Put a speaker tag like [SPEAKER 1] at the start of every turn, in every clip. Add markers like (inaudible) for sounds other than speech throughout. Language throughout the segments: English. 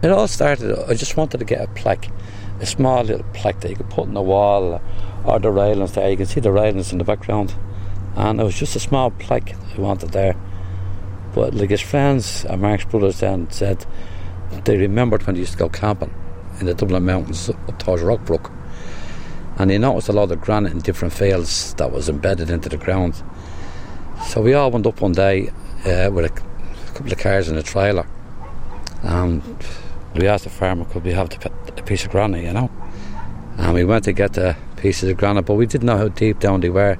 [SPEAKER 1] It all started, I just wanted to get a plaque, a small little plaque that you could put on the wall or the railings there. You can see the railings in the background. And it was just a small plaque I wanted there. But like his friends and Marc's brothers then said they remembered when they used to go camping in the Dublin Mountains up towards Rockbrook. And they noticed a lot of granite in different fields that was embedded into the ground. So we all went up one day uh, with a, couple of cars in a trailer. And we asked the farmer, could we have a piece of granite, you know? And we went to get the pieces of granite, but we didn't know how deep down they were.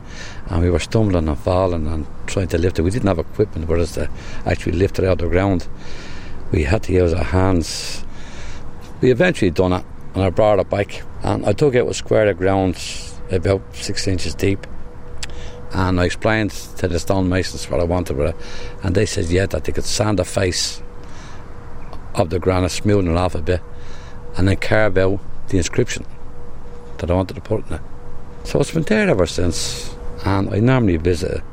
[SPEAKER 1] And we were stumbling and falling and trying to lift it. We didn't have equipment with us to actually lift it out of the ground. We had to use our hands. We eventually done it, and I brought it back. And I took it a square of ground about six inches deep. And I explained to the stonemasons what I wanted with it. And they said, yeah, that they could sand the face of the granite, smoothing it off a bit, and then carve out the inscription that I wanted to put in it. So it's been there ever since, and I normally visit it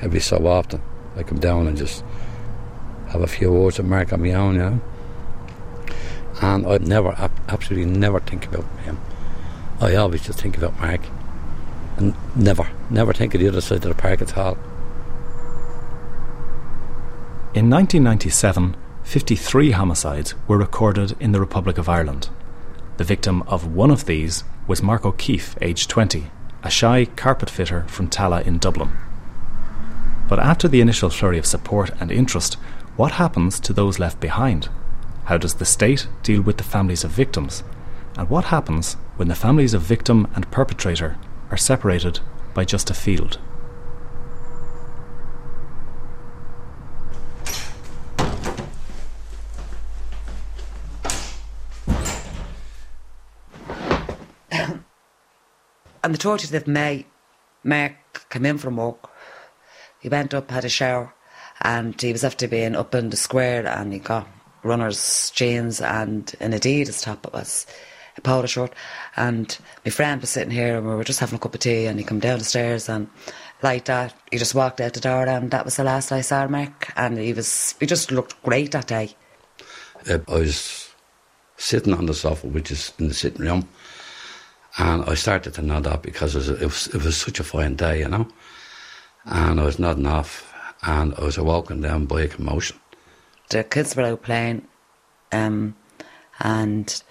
[SPEAKER 1] every so often. I come down and just have a few words of Marc on my own, you know. And I never, absolutely never think about him. I always just think about Marc. And never, never think of the other side of the park at all.
[SPEAKER 2] In 1997, 53 homicides were recorded in the Republic of Ireland. The victim of one of these was Marc O'Keeffe, aged 20, a shy carpet fitter from Tallaght in Dublin. But after the initial flurry of support and interest, what happens to those left behind? How does the state deal with the families of victims? And what happens when the families of victim and perpetrator are separated by just a field?
[SPEAKER 3] On the 30th of May, Marc came in from work. He went up, had a shower, and he was after being up in the square and he got runner's jeans and an Adidas top. It was a polo shirt. And my friend was sitting here and we were just having a cup of tea and he come down the stairs and like that, he just walked out the door and that was the last I saw Marc. And he was, he just looked great that day.
[SPEAKER 1] Uh, I was sitting on the sofa, which is in the sitting room, and I started to nod off because it was, it was, it was such a fine day, you know. And I was nodding off, and I was awoken down by a commotion.
[SPEAKER 3] The kids were out playing, um, and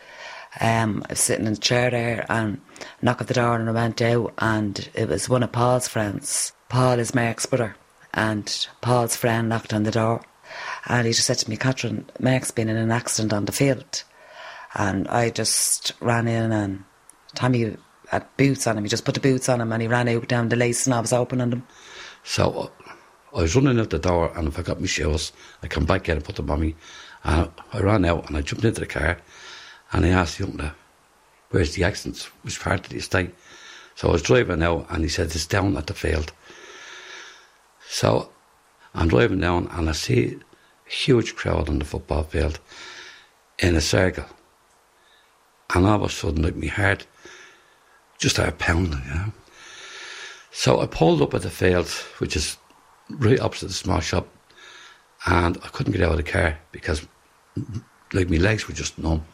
[SPEAKER 3] um, I was sitting in the chair there and knocked at the door and I went out and it was one of Paul's friends. Paul is Marc's brother and Paul's friend knocked on the door and he just said to me, Catherine, Marc's been in an accident on the field. And I just ran in and Tommy had boots on him. He just put the boots on him and he ran out down the lace and I was opening them.
[SPEAKER 1] So uh, I was running out the door and I got my shoes, I come back in and put them on me. And I ran out and I jumped into the car and I asked the young where's the accident? Which part of the estate? So I was driving out and he said, it's down at the field. So I'm driving down and I see a huge crowd on the football field in a circle. And all of a sudden, like my heart just started pounding, you know. So I pulled up at the field, which is right opposite the small shop, and I couldn't get out of the car because, like, my legs were just numb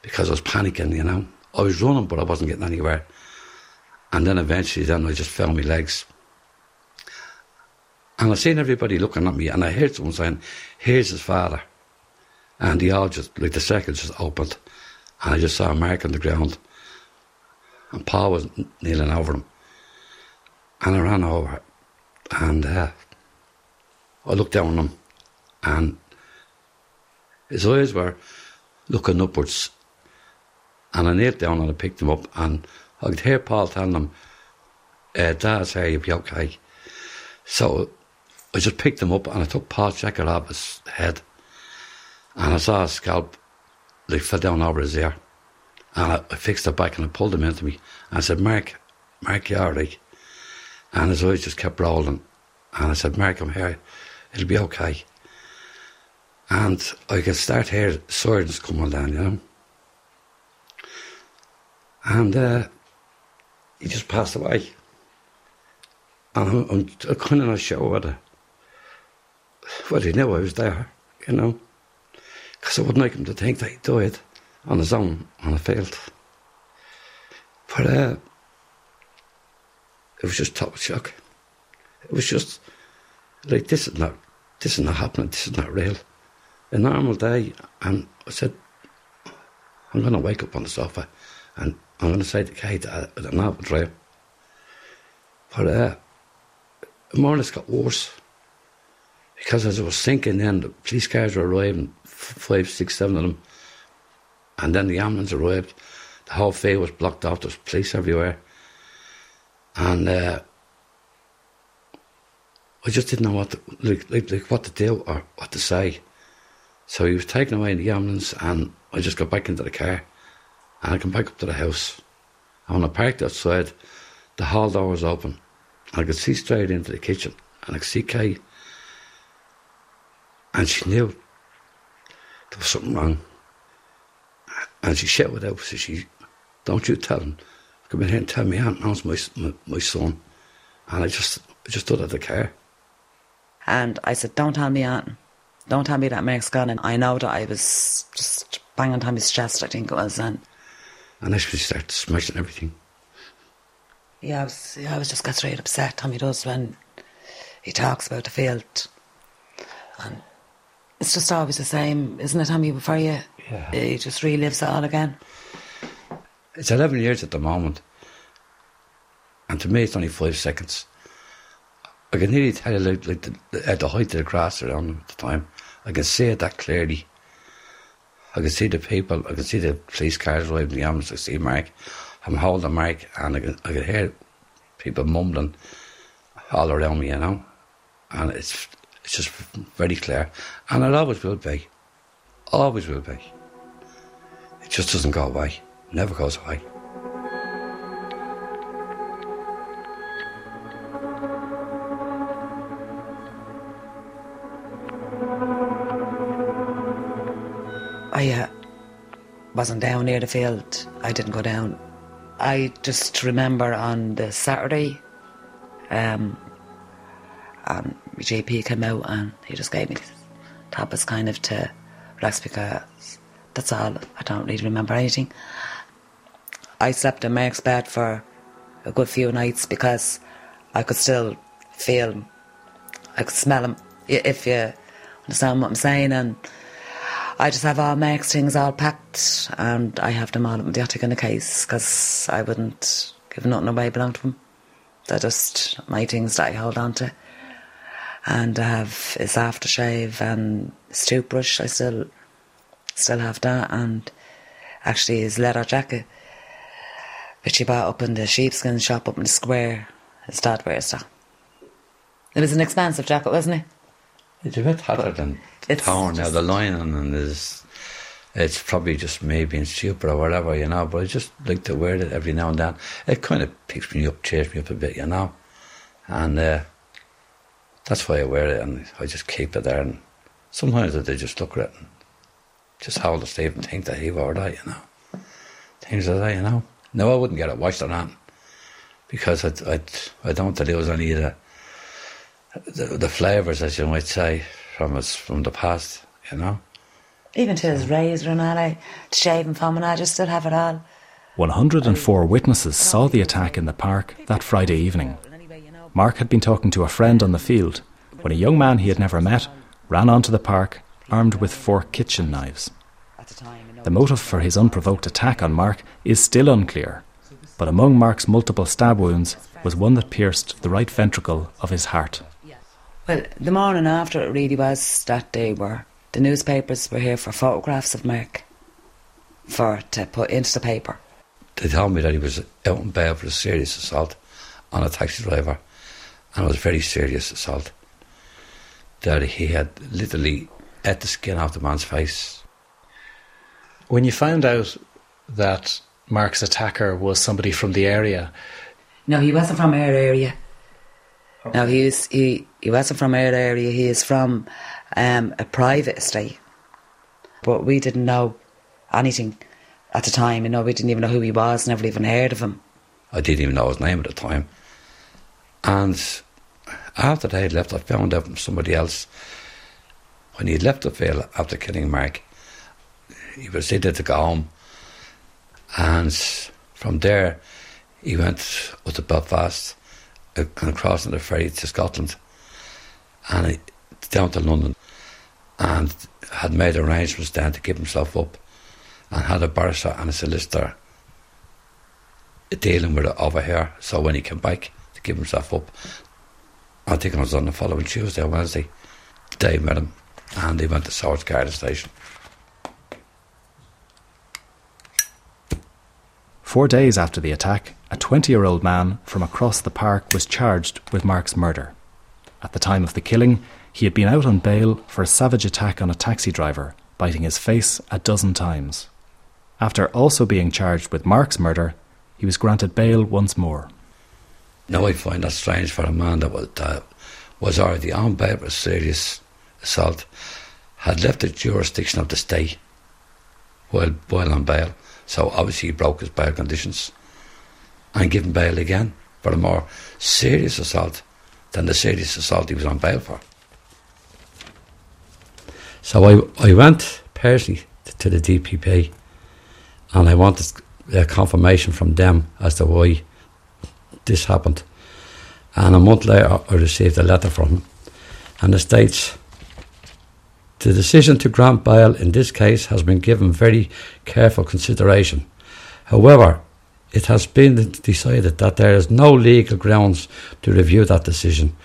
[SPEAKER 1] because I was panicking, you know. I was running, but I wasn't getting anywhere. And then eventually, then I just fell my legs. And I seen everybody looking at me, and I heard someone saying, "Here's his father," and they all just like the circle just opened, and I just saw a mark on the ground, and Paul was kneeling over him, and I ran over, and uh, I looked down on him, and his eyes were looking upwards, and I knelt down and I picked him up, and I could hear Paul telling him, uh, "Dad's here, you'll be okay." So I just picked him up and I took Paul's jacket off his head. And I saw his scalp like fell down over his ear. And I, I fixed it back and I pulled him into me. And I said, Marc, Marc, you're alright? And his eyes just kept rolling. And I said, Marc, I'm here. It'll be okay. And I could start hearing sirens coming down, you know. And uh, he just passed away. And I'm, I'm, kind of not sure whether, whether he knew I was there, you know. because I wouldn't like him to think that he died on his own on a field. But uh, it was just total shock. It was just like this is not this is not happening. This is not real. A normal day, and I said, I'm going to wake up on the sofa, and I'm going to say to Kate that I'm not a dream. But uh, more or less got worse because as I was thinking, then the police cars were arriving, five, six, seven of them, and then the ambulance arrived. The whole field was blocked off. There's police everywhere, and uh, I just didn't know what to, like, like, like what to do or what to say. So he was taken away in the ambulance, and I just got back into the car, and I come back up to the house. And when I parked outside, the hall door was open. I could see straight into the kitchen, and I could see Kay and she knew there was something wrong. And she shouted out, so she, don't you tell him. Come in here and tell me Aunt knows my, my, my son. And I just I just stood at the car.
[SPEAKER 3] And I said, don't tell me Aunt. Don't tell me that Marc's gone. And I know that I was just banging Tommy's chest, I think it was. And,
[SPEAKER 1] and that's she started smashing everything.
[SPEAKER 3] Yeah, I was, yeah, I was just got really upset. Tommy does when he talks about the field. And it's just always the same, isn't it, Tommy? Before you, yeah. he just relives it all again.
[SPEAKER 1] It's 11 years at the moment. And to me, it's only five seconds. I can nearly tell you, like, like the, at the height of the grass around at the time, I can see it that clearly. I can see the people, I can see the police cars driving the ambulance, I see Marc. I'm holding Marc, and I can, I can hear people mumbling all around me, you know. And it's it's just very clear. And it always will be. Always will be. Just doesn't go away. Never goes away.
[SPEAKER 3] I uh, wasn't down near the field. I didn't go down. I just remember on the Saturday, um, my GP came out and he just gave me tablets kind of to relax because that's all. I don't really remember anything. I slept in Marc's bed for a good few nights because I could still feel, I could smell him, if you understand what I'm saying. And I just have all Marc's things all packed and I have them all in the attic in a case because I wouldn't give nothing away belong to him. They're just my things that I hold on to and I have his aftershave and his toothbrush. I still still have that, and actually his leather jacket, which he bought up in the sheepskin shop up in the square. His dad wears that. It was an expensive jacket, wasn't it?
[SPEAKER 1] It's a bit hotter than it's torn now. The lining and is it's probably just me being stupid or whatever, you know. But I just like to wear it every now and then. It kind of picks me up, cheers me up a bit, you know. And uh, that's why I wear it, and I just keep it there. And sometimes they just look at it and just hold the sleeve and think that he wore that, you know. Things like that, you know. No, I wouldn't get it washed or not because I'd, I'd, I don't think there was any of the, the, the flavours, as you might say, from us from the past, you know.
[SPEAKER 3] Even to his razor and all, I shaving foam and I just still have it all.
[SPEAKER 2] 104 witnesses saw the attack in the park that Friday evening. Marc had been talking to a friend on the field when a young man he had never met ran onto the park armed with four kitchen knives. The motive for his unprovoked attack on Marc is still unclear, but among Marc's multiple stab wounds was one that pierced the right ventricle of his heart.
[SPEAKER 3] Well, the morning after it really was that day where the newspapers were here for photographs of Marc for to put into the paper.
[SPEAKER 1] They told me that he was out in bail for a serious assault on a taxi driver and it was a very serious assault. That he had literally ate the skin off the man's face.
[SPEAKER 2] When you found out that Marc's attacker was somebody from the area,
[SPEAKER 3] no, he wasn't from our area. No, he was he, he wasn't from our area. He is from um, a private estate, but we didn't know anything at the time. You know, we didn't even know who he was. Never even heard of him.
[SPEAKER 1] I didn't even know his name at the time. And after they had left, I found out from somebody else when he had left the field after killing Marc, he proceeded to go home. And from there, he went up to Belfast uh, and crossing the ferry to Scotland and down to London and had made arrangements then to give himself up and had a barrister and a solicitor dealing with it over here. So when he came back to give himself up, I think it was on the following Tuesday or Wednesday, They met him and they went to Garda Station.
[SPEAKER 2] Four days after the attack, a 20 year old man from across the park was charged with Marc's murder. At the time of the killing, he had been out on bail for a savage attack on a taxi driver, biting his face a dozen times. After also being charged with Marc's murder, he was granted bail once more.
[SPEAKER 1] Now I find that strange for a man that was, uh, was already on bail for serious assault, had left the jurisdiction of the state while, while on bail, so obviously he broke his bail conditions and given bail again for a more serious assault than the serious assault he was on bail for. So I, I went personally to the DPP and I wanted a confirmation from them as to why this happened. And a month later, I received a letter from him, and it states The decision to grant bail in this case has been given very careful consideration. However, it has been decided that there is no legal grounds to review that decision.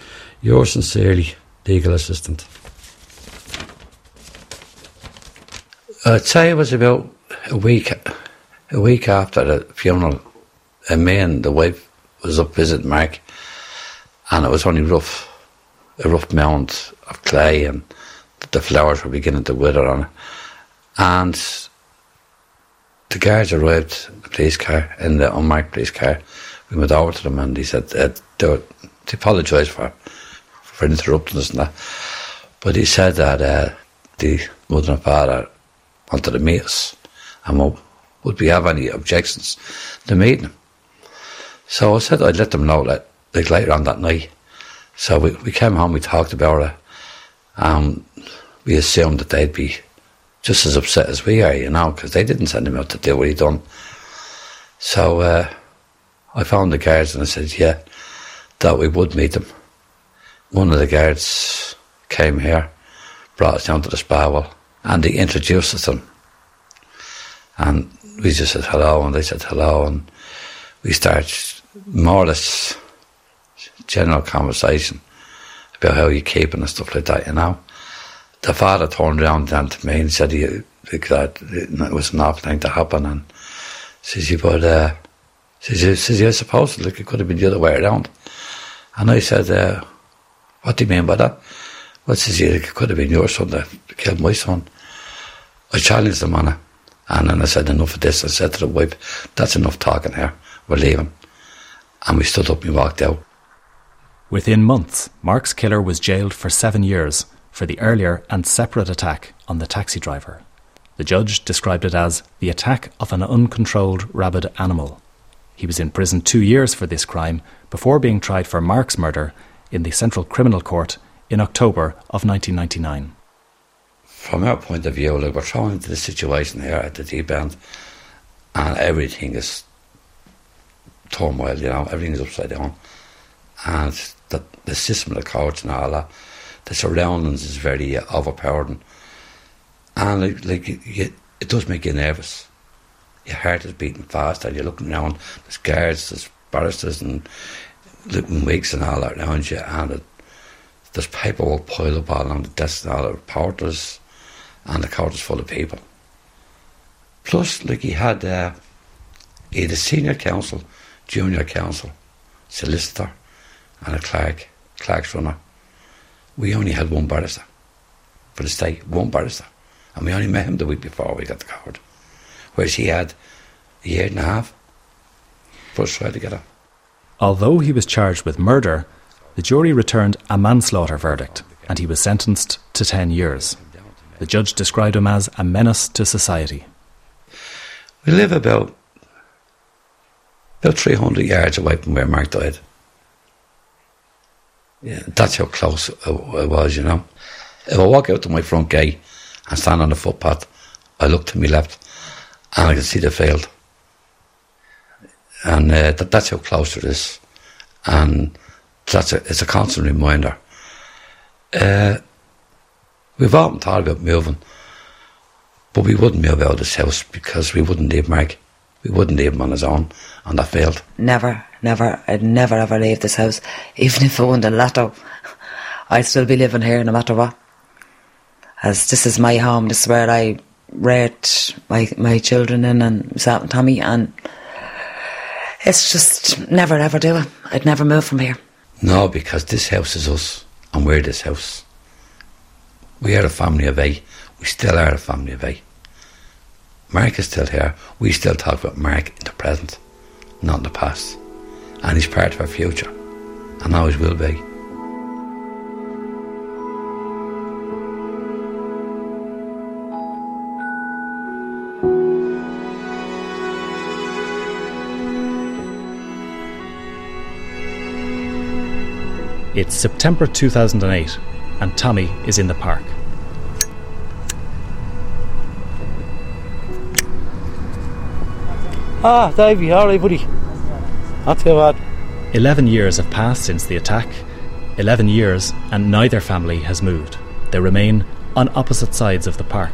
[SPEAKER 1] Yours sincerely, legal assistant. I'd say it was about a week, a week after the funeral, and me and the wife was up visiting Marc, and it was only rough, a rough mound of clay, and the flowers were beginning to wither on it, and the guards arrived the police car, in the unmarked police car. We went over to them and he said uh, they, were, they apologised for, for interrupting us and that. But he said that uh, the mother and father wanted to meet us and would, we have any objections to meeting them. So I said I'd let them know that like later on that night. So we, we came home, we talked about it. Um, we assumed that they'd be just as upset as we are, you know, because they didn't send him out to do what he'd done. So uh, I found the guards and I said, yeah, that we would meet them. One of the guards came here, brought us down to the spa wall, and he introduced us to them. And we just said hello, and they said hello, and we started more or less general conversation about how you're keeping and stuff like that, you know the father turned around then to me and said he, that it was awful thing to happen. And says he but uh, says, says I suppose like it could have been the other way around. And I said uh, what do you mean by that? Well says he it could have been your son that killed my son. I challenged the it and then I said enough of this I said to the wife that's enough talking here. We're leaving. And we stood up and walked out.
[SPEAKER 2] Within months, Marc's killer was jailed for seven years for the earlier and separate attack on the taxi driver. The judge described it as the attack of an uncontrolled rabid animal. He was in prison two years for this crime before being tried for Marc's murder in the Central Criminal Court in October of 1999.
[SPEAKER 1] From our point of view, we're thrown into the situation here at the deep end, and everything is turmoil, you know, everything is upside down. And the, the system of the courts and all that the surroundings is very overpowering, and like, like you, it does make you nervous. Your heart is beating fast, and you're looking around. There's guards, there's barristers, and looking wigs and all that around you, and it, there's paperwork piled up all on the desk, and all the reporters, and the court is full of people. Plus, like he had, uh, he had a senior counsel, junior counsel, solicitor, and a clerk, clerk's runner we only had one barrister for the state, one barrister. And we only met him the week before we got the card. Whereas he had a year and a half for us to get it.
[SPEAKER 2] Although he was charged with murder, the jury returned a manslaughter verdict and he was sentenced to 10 years. The judge described him as a menace to society.
[SPEAKER 1] We live about about 300 yards away from where Marc died. Yeah, that's how close I was, you know. If I walk out to my front gate and stand on the footpath, I look to my left and I can see the field. And uh, that, that's how close it is. And that's a, it's a constant reminder. Uh, we've often thought about moving, but we wouldn't move out of this house because we wouldn't leave Marc. We wouldn't leave him on his own on that field.
[SPEAKER 3] Never, never, I'd never ever leave this house. (laughs) Even if I won the lotto, I'd still be living here no matter what. As this is my home, this is where I reared my my children in and myself and Tommy and it's just never ever do it. I'd never move from here.
[SPEAKER 1] No, because this house is us and we're this house. We are a family of eight. We still are a family of eight. Marc is still here. We still talk about Marc in the present, not in the past. And he's part of our future. And always will be.
[SPEAKER 2] It's September 2008, and Tommy is in the park.
[SPEAKER 1] Ah, Davey, all right, buddy. Not too bad.
[SPEAKER 2] 11 years have passed since the attack. 11 years, and neither family has moved. They remain on opposite sides of the park.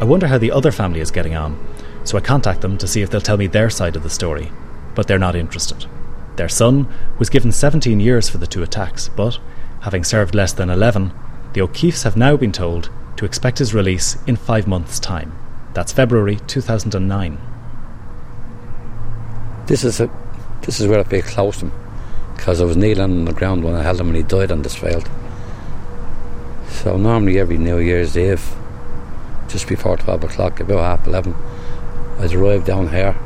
[SPEAKER 2] I wonder how the other family is getting on, so I contact them to see if they'll tell me their side of the story, but they're not interested. Their son was given 17 years for the two attacks, but, having served less than 11, the O'Keeffes have now been told to expect his release in five months' time. That's February 2009.
[SPEAKER 1] This is a, this is where I feel close to him, because I was kneeling on the ground when I held him and he died on this field. So normally every New Year's Eve, just before 12 o'clock, about half 11, I'd arrive down here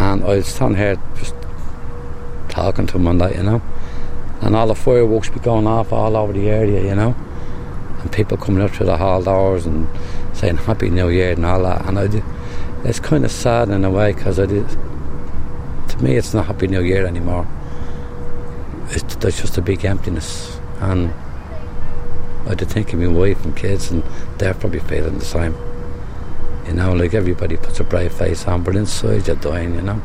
[SPEAKER 1] and I'd stand here just talking to him on that, you know. And all the fireworks be going off all over the area, you know. And people coming up to the hall doors and saying Happy New Year and all that. And I did, it's kind of sad in a way because I did. To me, it's not Happy New Year anymore. It's, there's just a big emptiness. And I did think of my wife and kids, and they're probably feeling the same. You know, like everybody puts a brave face on, but inside you're dying, you know.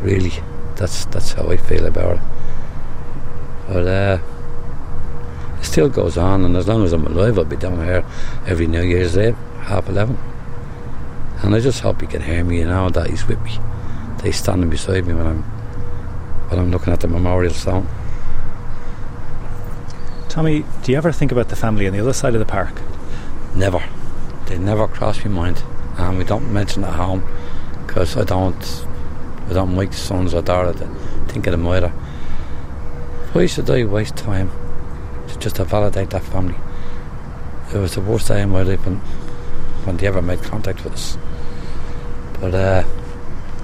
[SPEAKER 1] Really, that's that's how I feel about it. But uh, it still goes on, and as long as I'm alive, I'll be down here every New Year's Eve, half eleven. And I just hope he can hear me, you know, that he's with me. That he's standing beside me when I'm when I'm looking at the memorial stone.
[SPEAKER 2] Tommy, do you ever think about the family on the other side of the park?
[SPEAKER 1] Never. They never cross my mind, and we don't mention at home because I don't, I don't like sons or daughter to think of them either. Why should I waste time to just to validate that family? It was the worst day in my life when, when they ever made contact with us. But uh,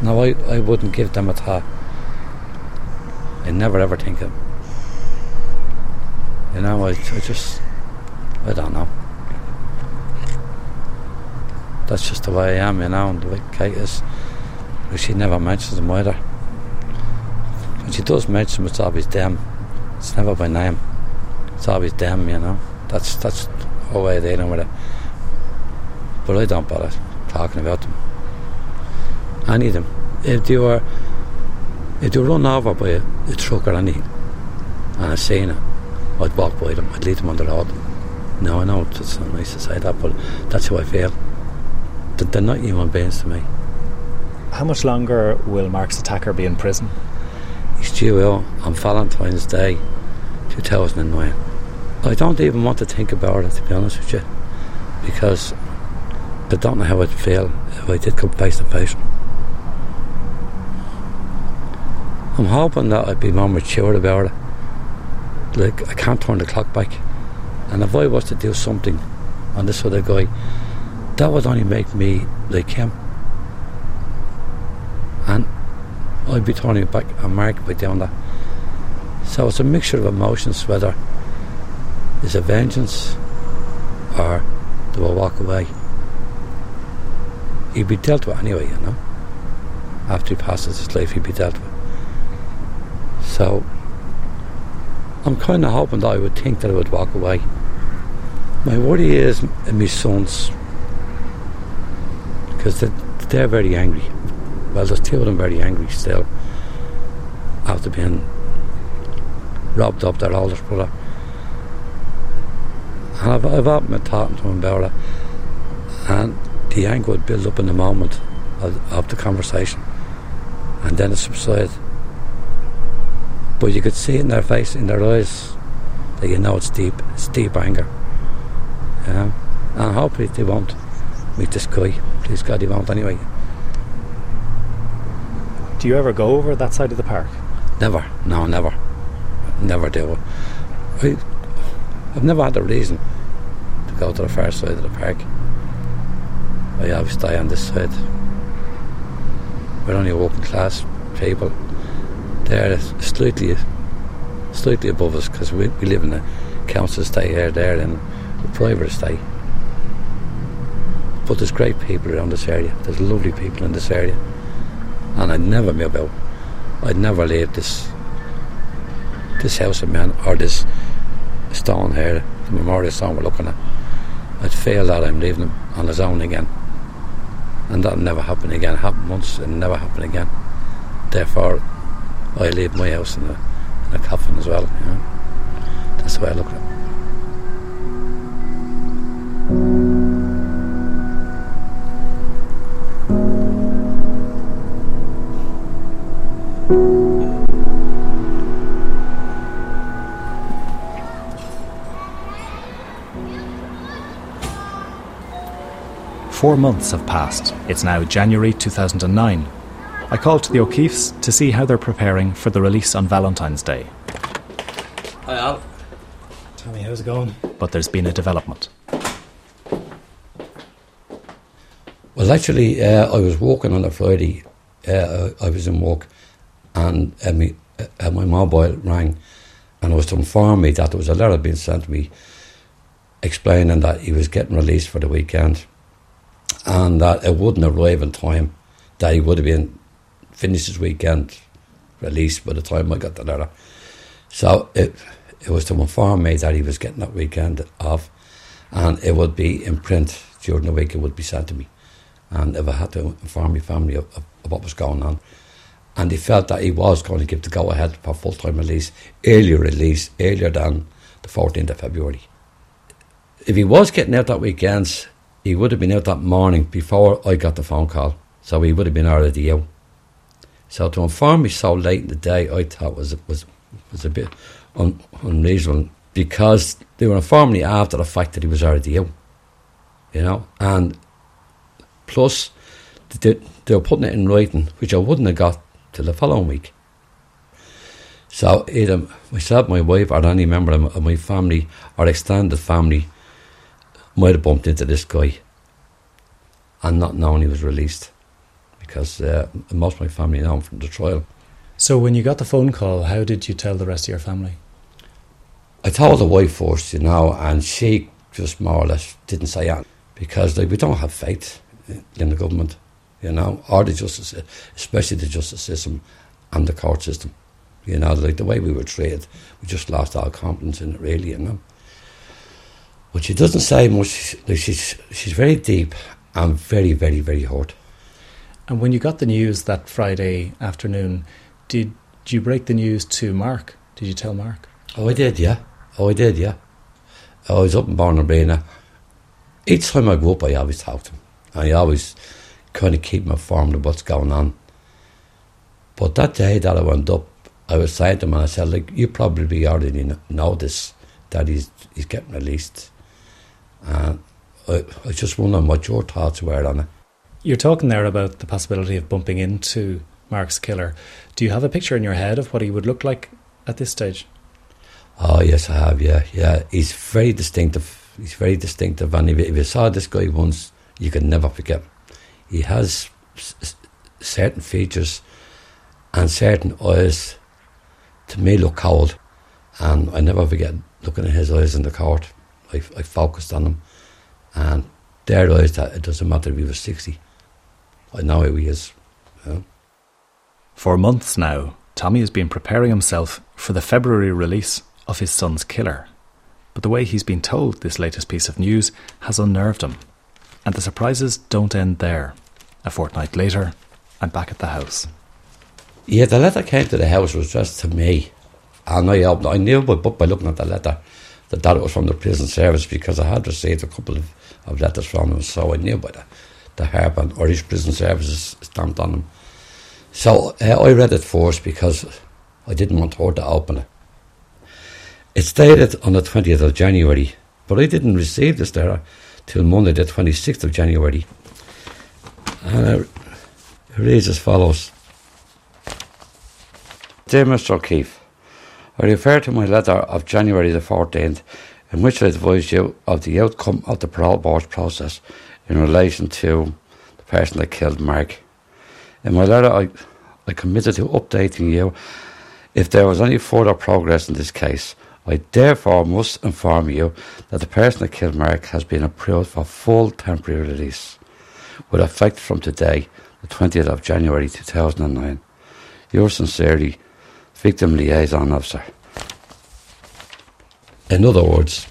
[SPEAKER 1] no, I, I wouldn't give them a thought. I never ever think of. You know, I, I just, I don't know that's just the way I am, you know. And the way Kate is, she never mentions them either. When she does mention them, it's always them. It's never by name. It's always them, you know. That's that's the way they know with it. But I don't bother talking about them. Any of them. If they were, if they were run over by a, a truck or anything, and I seen it, I'd walk by them. I'd leave them on the road. No, I know it's not nice to say that, but that's how I feel they're not human beings to me.
[SPEAKER 2] How much longer will Marc's attacker be in prison?
[SPEAKER 1] He's due out on Valentine's Day 2009. I don't even want to think about it, to be honest with you, because I don't know how I'd feel if I did come face to face. I'm hoping that I'd be more mature about it. Like, I can't turn the clock back. And if I was to do something on this other guy, that would only make me like him. And I'd be turning back on Marc by doing that. So it's a mixture of emotions, whether it's a vengeance or do I walk away. He'd be dealt with anyway, you know. After he passes his life, he'd be dealt with. So I'm kind of hoping that I would think that I would walk away My worry is my sons, because they're, they're very angry. Well, there's two of them very angry still after being robbed of their oldest brother. And I've, I've often been talking to him about it, and the anger would build up in the moment of, of the conversation, and then it subsided. But you could see it in their face, in their eyes, that you know it's deep, it's deep anger. You know? And hopefully they won't meet this guy. Please God, he won't anyway.
[SPEAKER 2] Do you ever go over that side of the park?
[SPEAKER 1] Never. No, never. Never do. I, I've never had a reason to go to the far side of the park. I always stay on this side. We're only working class people. They're slightly, slightly above us because we, we live in a council estate here, there, in a private estate. But there's great people around this area. There's lovely people in this area. And I'd never be about, I'd never leave this this house of man or this stone here, the memorial stone we're looking at. I'd feel that I'm leaving him on his own again. And that'll never happen again. It happened once and never happen again. Therefore, I leave my house in a, in a coffin as well. You know? That's the way I look at it.
[SPEAKER 2] Four months have passed. It's now January 2009. I called to the O'Keeffes to see how they're preparing for the release on Valentine's Day.
[SPEAKER 1] Hi, Al.
[SPEAKER 2] Tell me, how's it going? But there's been a development.
[SPEAKER 1] Well, actually, uh, I was walking on a Friday. Uh, I was in work, and uh, me, uh, my mobile rang, and it was to inform me that there was a letter being sent to me explaining that he was getting released for the weekend, and that it wouldn't arrive in time. That he would have been finished his weekend released by the time I got the letter. So it it was to inform me that he was getting that weekend off, and it would be in print during the week. It would be sent to me and if I had to inform my family of, of, of, what was going on. And he felt that he was going to give the go ahead for full time release, earlier release, earlier than the 14th of February. If he was getting out that weekend, he would have been out that morning before I got the phone call. So he would have been already out. So to inform me so late in the day, I thought was was was a bit un, unreasonable because they were informing me after the fact that he was already out. You know, and Plus, they, they were putting it in writing, which I wouldn't have got till the following week. So either myself, my wife, or any member of my family or extended family might have bumped into this guy and not known he was released because uh, most of my family know him from the trial.
[SPEAKER 2] So when you got the phone call, how did you tell the rest of your family?
[SPEAKER 1] I told the wife first, you know, and she just more or less didn't say anything because like, we don't have faith in the government, you know, or the justice, especially the justice system and the court system. You know, like the way we were treated, we just lost all confidence in it, really, you know. But she doesn't say much. She's she's very deep and very, very, very hurt.
[SPEAKER 2] And when you got the news that Friday afternoon, did you break the news to Marc? Did you tell Marc?
[SPEAKER 1] Oh, I did, yeah. Oh, I did, yeah. I was up in Bohernabreena. Each time I go up, I always talk to him. I always kind of keep him informed of what's going on. But that day that I went up, I was saying to him, and I said, like, you probably already know this, that he's, he's getting released. And I, I just wondering what your thoughts were on it.
[SPEAKER 2] You're talking there about the possibility of bumping into Marc's killer. Do you have a picture in your head of what he would look like at this stage?
[SPEAKER 1] Oh, yes, I have, yeah. Yeah, he's very distinctive. He's very distinctive. And if, if you saw this guy once, you can never forget. He has s- certain features and certain eyes to me look cold, and I never forget looking at his eyes in the court. I, I focused on them, and their eyes that it doesn't matter if he was 60. I know who he is. You know?
[SPEAKER 2] For months now, Tommy has been preparing himself for the February release of his son's killer. but the way he's been told this latest piece of news has unnerved him. And the surprises don't end there. A fortnight later, I'm back at the house.
[SPEAKER 1] Yeah, the letter came to the house was addressed to me. And I, I knew by, by looking at the letter that that was from the prison service because I had received a couple of, of letters from them, so I knew by the, the Harp and Irish Prison Services stamped on them. So uh, I read it first because I didn't want her to open it. It's dated on the 20th of January, but I didn't receive this letter till Monday, the 26th of January. And it reads as follows Dear Mr. O'Keeffe, I refer to my letter of January the 14th, in which I advised you of the outcome of the parole board process in relation to the person that killed Marc. In my letter, I, I committed to updating you if there was any further progress in this case. I therefore must inform you that the person that killed Marc has been approved for full temporary release, with effect from today, the 20th of January 2009. Yours sincerely, Victim Liaison Officer. In other words,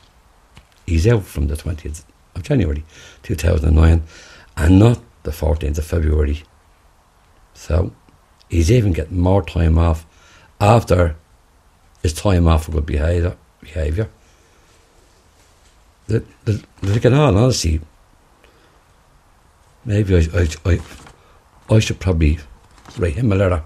[SPEAKER 1] he's out from the 20th of January 2009 and not the 14th of February. So he's even getting more time off after his time off for good behaviour. behaviour. The, the, in all honesty, maybe I, I, I, I should probably write him a letter.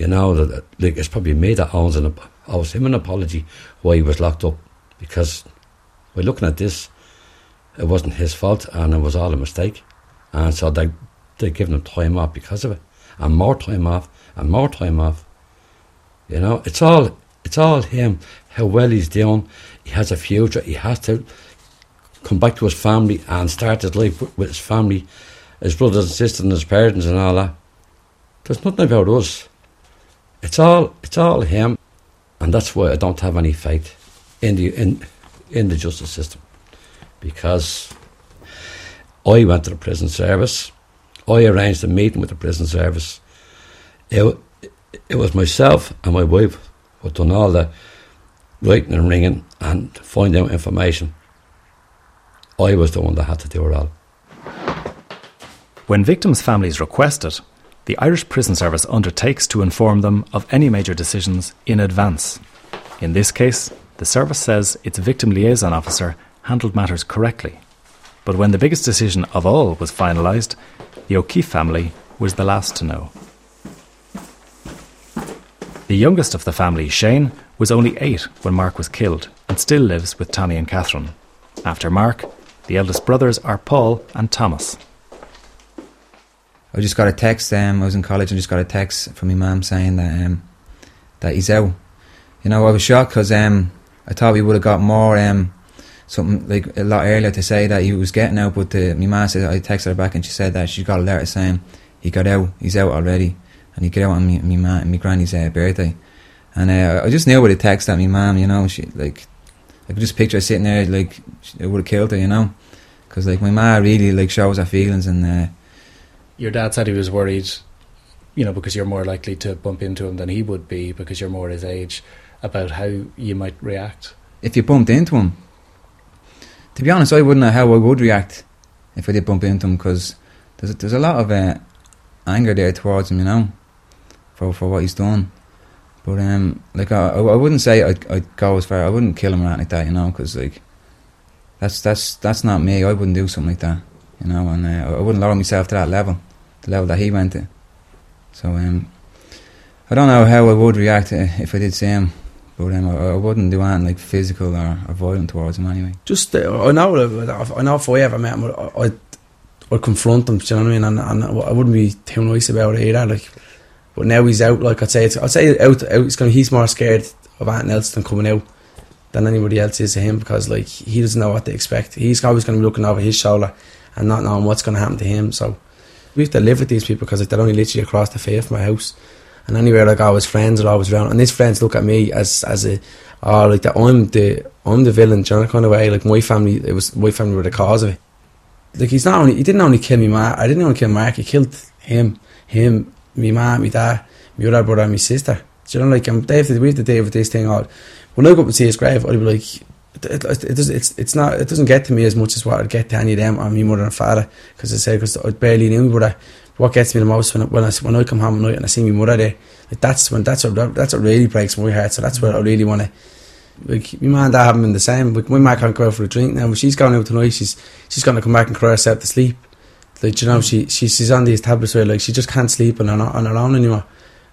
[SPEAKER 1] You know, that like it's probably me that owns an owes him an apology why he was locked up because by looking at this, it wasn't his fault and it was all a mistake. And so they they given him time off because of it, and more time off, and more time off. You know, it's all it's all him. How well he's doing. He has a future. He has to come back to his family and start his life with his family, his brothers and sisters and his parents and all that. There's nothing about us. It's all it's all him, and that's why I don't have any faith in the in in the justice system because I went to the prison service. I arranged a meeting with the prison service. It, it was myself and my wife who done all the writing and ringing and finding out information. I was the one that had to do it all.
[SPEAKER 2] When victims' families request it, the Irish Prison Service undertakes to inform them of any major decisions in advance. In this case, the service says its victim liaison officer handled matters correctly. But when the biggest decision of all was finalised, the O'Keeffe family was the last to know. The youngest of the family, Shane, was only eight when Marc was killed and still lives with Tommy and Catherine. After Marc, the eldest brothers are Paul and Thomas.
[SPEAKER 4] I just got a text. Um, I was in college and just got a text from my mum saying that um, that he's out. You know, I was shocked because um, I thought we would have got more um, something like a lot earlier to say that he was getting out. But the, my mum said I texted her back and she said that she got a letter saying he got out. He's out already, and he got out on me, me, ma, granny's uh, birthday. And uh, I just knew with a text that my mum, you know, she like I could just picture her sitting there like it would have killed her, you know, because like my mum really like shows her feelings and. Uh,
[SPEAKER 2] your dad said he was worried, you know, because you're more likely to bump into him than he would be because you're more his age, about how you might react.
[SPEAKER 4] If you bumped into him, to be honest, I wouldn't know how I would react if I did bump into him because there's there's a lot of uh, anger there towards him, you know, for for what he's done. But um, like I, I wouldn't say I'd, I'd go as far. I wouldn't kill him or anything like that, you know, because like that's that's that's not me. I wouldn't do something like that, you know, and uh, I wouldn't lower myself to that level the level that he went to. So um, I don't know how I would react if I did see him. But um, I, I, wouldn't do anything like physical or, or violent towards him anyway.
[SPEAKER 5] Just uh, I know I know if I ever met him, I'd, I'd confront him. Do you know what I mean? And, and I wouldn't be too nice about it either. Like, but now he's out. Like I'd say, it's, I'd say out. out he's, gonna, he's more scared of anything else than coming out than anybody else is to him because like he doesn't know what to expect. He's always going to be looking over his shoulder and not knowing what's going to happen to him. So we used to live with these people because like, they're only literally across the fair from my house. And anywhere like I was friends are always around, and these friends look at me as as a, oh, like that I'm the I'm the villain, you know, kind of way. Like my family, it was my family were the cause of it. Like he's not only he didn't only kill me, ma. I didn't only kill Marc. He killed him, him, me ma, me dad, my other brother, and my sister. Do you know, like I'm, they we have to deal with this thing all. When I go up and see his grave, I'd be like, it, it, it, does, it's it's not it doesn't get to me as much as what I'd get to any of them or my mother and father because I say because I barely knew my brother. What gets me the most when I, when I when I come home at night and I see my mother there, like that's when that's what that's what really breaks my heart. So that's what I really want to. Like my mum and dad haven't been the same. Like my mum can't go out for a drink now. But she's going out tonight. She's she's going to come back and cry herself to sleep. Like you know, she, she she's on these tablets where like she just can't sleep on her on her own anymore.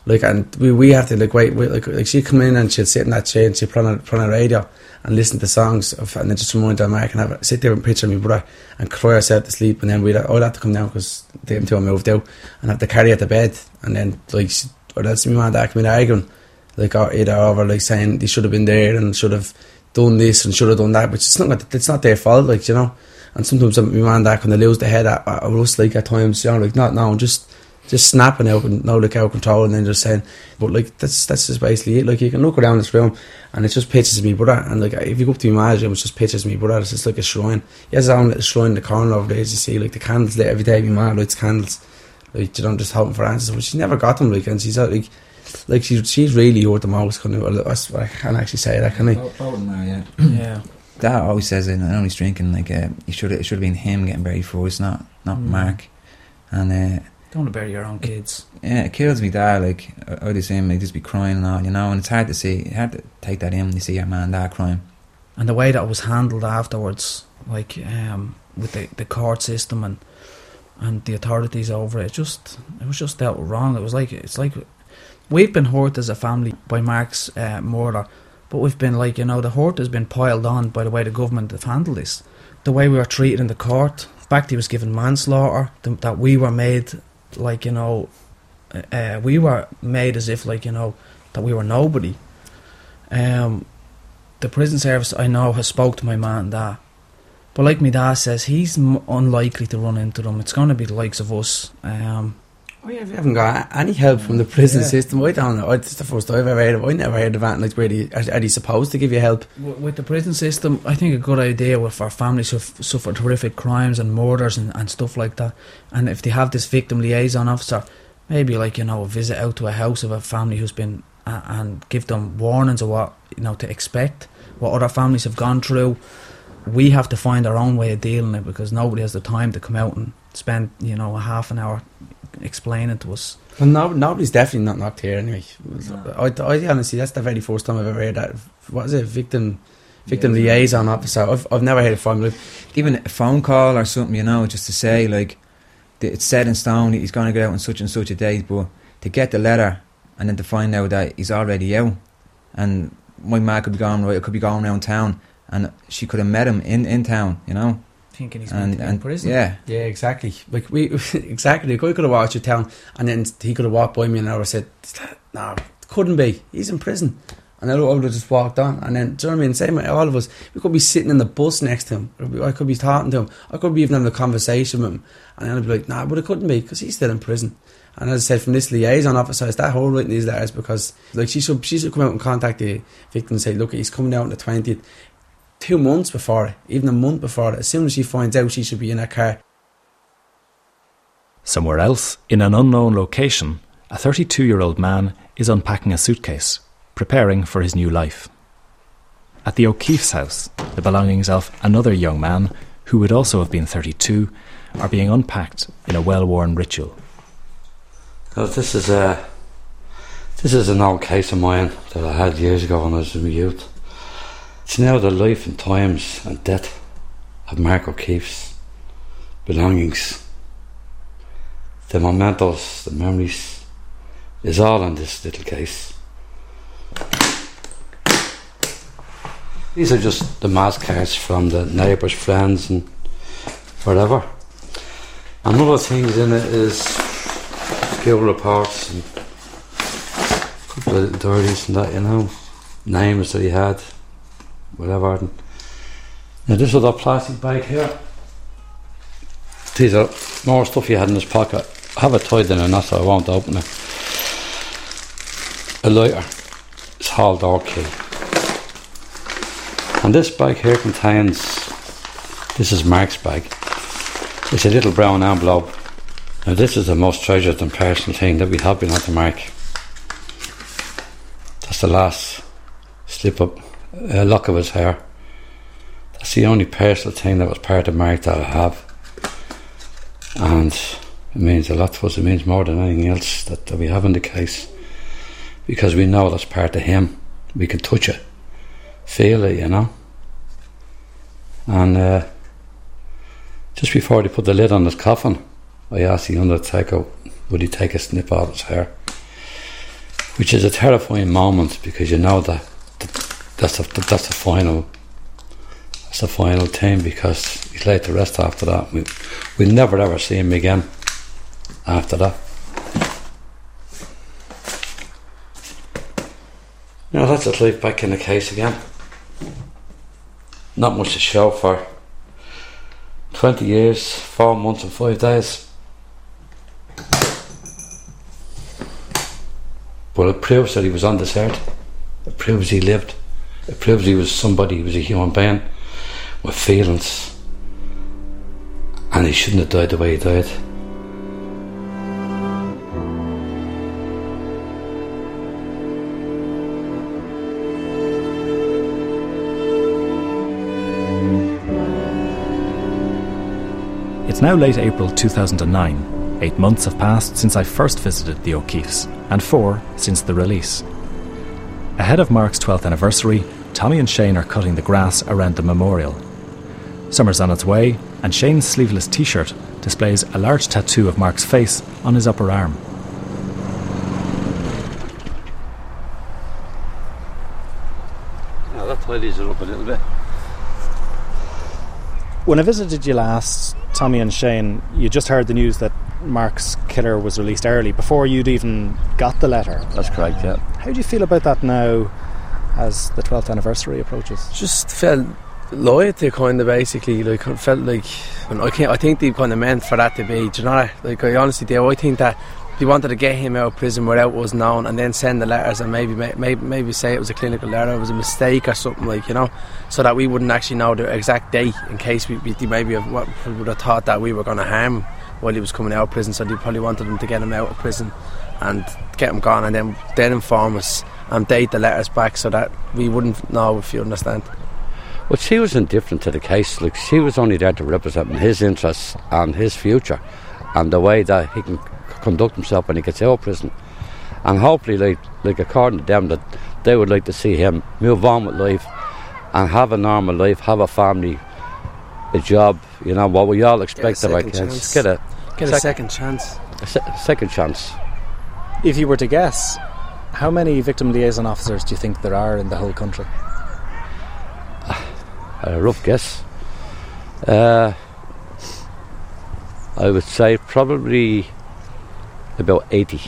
[SPEAKER 5] Like and we, we have to like wait, wait like like she'd come in and she'd sit in that chair and she'd put on a, put on a radio and listen to songs of, and then just remind her Marc and have sit there and picture me brother and cry herself to sleep and then we'd I'd have to come down because them two moved out and have to carry her to bed and then like or that's me mum and dad come in arguing like either over like saying they should have been there and should have done this and should have done that, which it's not it's not their fault, like you know. And sometimes my man that when they lose the head at, at us, like at times, you know, like not now, just just snapping out and no look out control and then just saying, but like that's that's just basically it. Like you can look around this room and it's just pictures of me brother, and like if you go up to my manager, it's just pictures of me brother. It's just like a shrine. He has his own little shrine in the corner over there. As you see, like the candles lit every day. My man lights candles, like you know, just hoping for answers. But she's never got them. Like and she's like like she, she's really hurt the most. Kind of, I, I can't actually say that, can I?
[SPEAKER 4] yeah.
[SPEAKER 5] yeah.
[SPEAKER 4] Dad always says it. I know he's drinking. Like uh, he should it should have been him getting buried first, not not
[SPEAKER 6] Mm.
[SPEAKER 4] Marc. And uh,
[SPEAKER 6] Don't want to bury your own kids.
[SPEAKER 4] yeah, it kills me. Dad, like all see him, he'd just be crying and all, you know. And it's hard to see, you hard to take that in when you see your man dad crying.
[SPEAKER 6] and the way that it was handled afterwards, like um, with the, the court system and and the authorities over it, just it was just dealt wrong. It was like it's like we've been hurt as a family by Marc's uh, murder, but we've been like you know the hurt has been piled on by the way the government have handled this, the way we were treated in the court. Fact, he was given manslaughter. th- That we were made like you know, uh, we were made as if like you know that we were nobody. Um, the prison service I know has spoke to my man and dad. But like my dad says, he's m- unlikely to run into them. It's going to be the likes of us. Um,
[SPEAKER 5] we haven't got any help from the prison
[SPEAKER 4] Yeah.
[SPEAKER 5] system. I don't know. It's the first I've ever heard of. I never heard of that. like where they, are, are they supposed to give you help?
[SPEAKER 6] with the prison system, I think a good idea with our families who've suffered horrific crimes and murders and, and stuff like that. And if they have this victim liaison officer, maybe like you know, a visit out to a house of a family who's been uh, and give them warnings of what you know to expect, what other families have gone through. We have to find our own way of dealing it because nobody has the time to come out and spend you know a half an hour explaining to us.
[SPEAKER 5] Well, no, nobody's definitely not knocked here anyway. Uh, I, I honestly, that's the very first time I've ever heard that. What is it? Victim, victim
[SPEAKER 4] Yeah.
[SPEAKER 5] liaison officer. I've, I've never heard it from. Like,
[SPEAKER 4] Even a phone call or something, you know, just to say like it's set in stone. He's going to get out on such and such a date, but to get the letter and then to find out that he's already out, and my ma could be going right, could be going around town, and she could have met him in in town, you know,
[SPEAKER 6] Thinking he's
[SPEAKER 4] and
[SPEAKER 6] to be in
[SPEAKER 4] and
[SPEAKER 6] prison.
[SPEAKER 4] yeah,
[SPEAKER 5] yeah, exactly. Like we, (laughs) exactly. The guy could have walked town, and then he could have walked by me, and I would have said, "No, couldn't be. He's in prison." And I would have just walked on, and then, do you know what I mean? Same with all of us. We could be sitting in the bus next to him. I could be talking to him. I could be even having a conversation with him, and then I'd be like, "Nah," but it couldn't be because he's still in prison. And as I said, from this liaison officer, is that whole writing these letters because, like, she should she should come out and contact the victim and say, "Look, he's coming out on the twentieth, two months before it, even a month before it. As soon as she finds out, she should be in her car
[SPEAKER 2] Somewhere else, in an unknown location, a 32 year old man is unpacking a suitcase, preparing for his new life. At the O'Keeffe's house, the belongings of another young man, who would also have been 32, are being unpacked in a well worn ritual.
[SPEAKER 1] Because this is a this is an old case of mine that I had years ago when I was a youth. It's now the life and times and death of Marc O'Keeffe's belongings. The mementos, the memories, is all in this little case. These are just the cards from the neighbours, friends, and whatever. And other things in it is skill reports and a couple of dirties and that, you know, names that he had, whatever. And now this other plastic bag here. These are more stuff you had in his pocket. I have it tied in a knot so I won't open it. A lighter. It's hall door key. And this bag here contains this is Marc's bag. It's a little brown envelope now, this is the most treasured and personal thing that we have been on to Marc. That's the last slip up a lock of his hair. That's the only personal thing that was part of Marc that I have. And it means a lot to us. It means more than anything else that, that we have in the case. Because we know that's part of him. We can touch it, feel it, you know. And uh, just before they put the lid on his coffin, I asked the undertaker would he take a snip out of his hair. Which is a terrifying moment because you know that that's the that's the final that's the final thing because he's laid to rest after that. We we'll never ever see him again after that. Know, that's his life back in the case again. Not much to show for 20 years, 4 months and 5 days. But it proves that he was on this earth. It proves he lived. It proves he was somebody, he was a human being with feelings. And he shouldn't have died the way he died.
[SPEAKER 2] It's now late April 2009. Eight months have passed since I first visited the O'Keeffes, and four since the release. Ahead of Marc's 12th anniversary, Tommy and Shane are cutting the grass around the memorial. Summer's on its way, and Shane's sleeveless t shirt displays a large tattoo of Marc's face on his upper arm.
[SPEAKER 1] Now that tidies it up a little bit.
[SPEAKER 2] When I visited you last, Tommy and Shane, you just heard the news that Marc's killer was released early before you'd even got the letter.
[SPEAKER 1] That's correct, yeah.
[SPEAKER 2] How do you feel about that now as the 12th anniversary approaches?
[SPEAKER 5] Just felt loyalty, kind of basically. Like felt like I can't. I think they kind of meant for that to be. Do you know? Like I honestly do. I think that they wanted to get him out of prison without it was known, and then send the letters and maybe maybe maybe say it was a clinical letter, it was a mistake or something like you know, so that we wouldn't actually know the exact date in case we, we maybe have, what, would have thought that we were going to harm him while he was coming out of prison. So they probably wanted him to get him out of prison and get him gone, and then then inform us and date the letters back so that we wouldn't know if you understand.
[SPEAKER 1] Well, she was indifferent to the case. Like she was only there to represent his interests and his future, and the way that he can conduct himself when he gets out of prison. And hopefully, like like according to them, that they would like to see him move on with life and have a normal life, have a family, a job. You know what we all expect of our kids.
[SPEAKER 5] chance.
[SPEAKER 1] Get a,
[SPEAKER 5] Get a second chance.
[SPEAKER 1] a se- second chance.
[SPEAKER 2] If you were to guess, how many victim liaison officers do you think there are in the whole country?
[SPEAKER 1] A rough guess. Uh, I would say probably about eighty.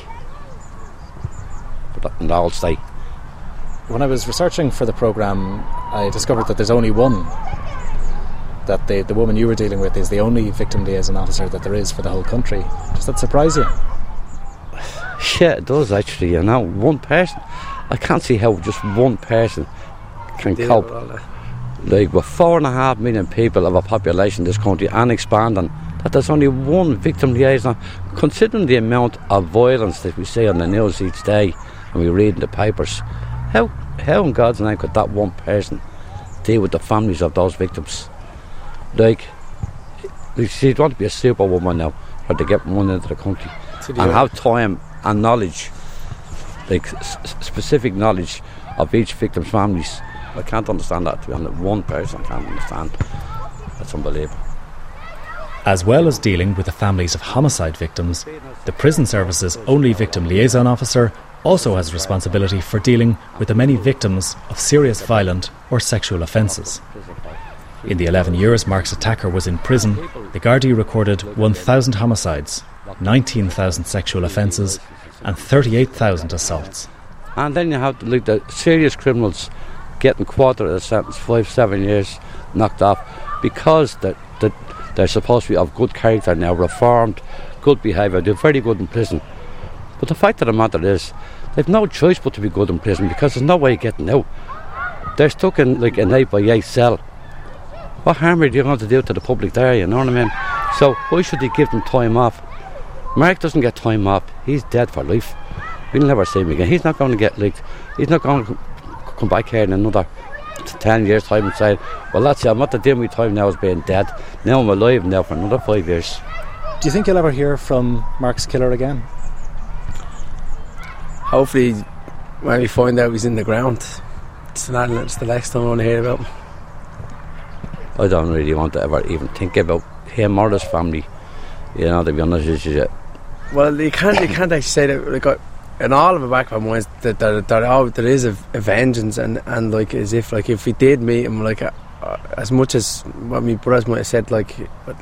[SPEAKER 1] But in the whole state.
[SPEAKER 2] When I was researching for the programme, I discovered that there's only one. That the, the woman you were dealing with is the only victim liaison officer that there is for the whole country. Does that surprise you?
[SPEAKER 1] Yeah, it does actually. You know, one person. I can't see how just one person can
[SPEAKER 5] Deal
[SPEAKER 1] cope.
[SPEAKER 5] that.
[SPEAKER 1] Like with four and a half million people of a population in this country and expanding, that there's only one victim liaison. Considering the amount of violence that we see on the news each day and we read in the papers, how how in God's name could that one person deal with the families of those victims? Like, she'd want to be a superwoman now, or to get one into the country and have time and knowledge, like s- specific knowledge of each victim's families. I can't understand that. To be honest, one person can't understand. That's unbelievable.
[SPEAKER 2] As well as dealing with the families of homicide victims, the prison service's only victim liaison officer also has responsibility for dealing with the many victims of serious violent or sexual offences. In the 11 years Marc's attacker was in prison, the Gardaí recorded 1,000 homicides, 19,000 sexual offences, and 38,000 assaults.
[SPEAKER 1] And then you have to look at serious criminals getting quarter of the sentence, five, seven years knocked off, because that they're supposed to be of good character now, reformed, good behaviour. They're very good in prison. But the fact of the matter is, they've no choice but to be good in prison because there's no way of getting out. They're stuck in like an eight by eight cell. What harm are you going to do to the public there? You know what I mean? So why should they give them time off? Marc doesn't get time off. He's dead for life. We'll never see him again. He's not going to get licked. He's not going to come back here in another ten years time and say, well, that's it. I'm at the dim time now as being dead. Now I'm alive now for another five years.
[SPEAKER 2] Do you think you'll ever hear from Marc's killer again?
[SPEAKER 5] Hopefully, when we find out he's in the ground, it's, not, it's the last time I want to hear about him.
[SPEAKER 1] I don't really want to ever even think about him or his family. You know, to be honest with you.
[SPEAKER 5] Well, you can't you can't actually say that. Like, in all of the back of my mind, that there, there, oh, there is a, a vengeance, and, and like as if like if we did meet him, like uh, uh, as much as what my brothers might have said, like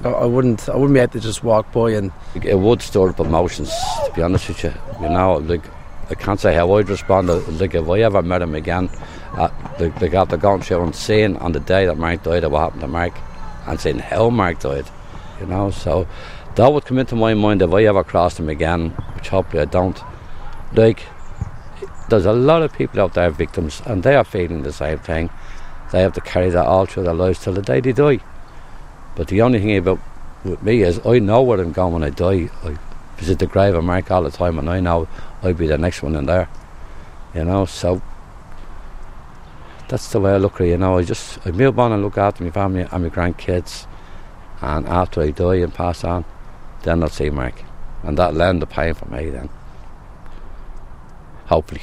[SPEAKER 5] I I wouldn't I wouldn't be able to just walk by and
[SPEAKER 1] It would stir up emotions, to be honest with you. You know, like, I can't say how I'd respond. Like, if I ever met him again, uh, like, like after going through and seeing on the day that Marc died, what happened to Marc, and seeing how Marc died, you know, so that would come into my mind if I ever crossed him again, which hopefully I don't. Like, there's a lot of people out there, victims, and they are feeling the same thing. They have to carry that all through their lives till the day they die. But the only thing about with me is I know where I'm going when I die. I visit the grave of Marc all the time, and I know I'll be the next one in there. You know, so that's the way I look at it. You know, I just I move on and look after my family and my grandkids, and after I die and pass on, then I'll see Marc, and that'll end the pain for me. Then, hopefully.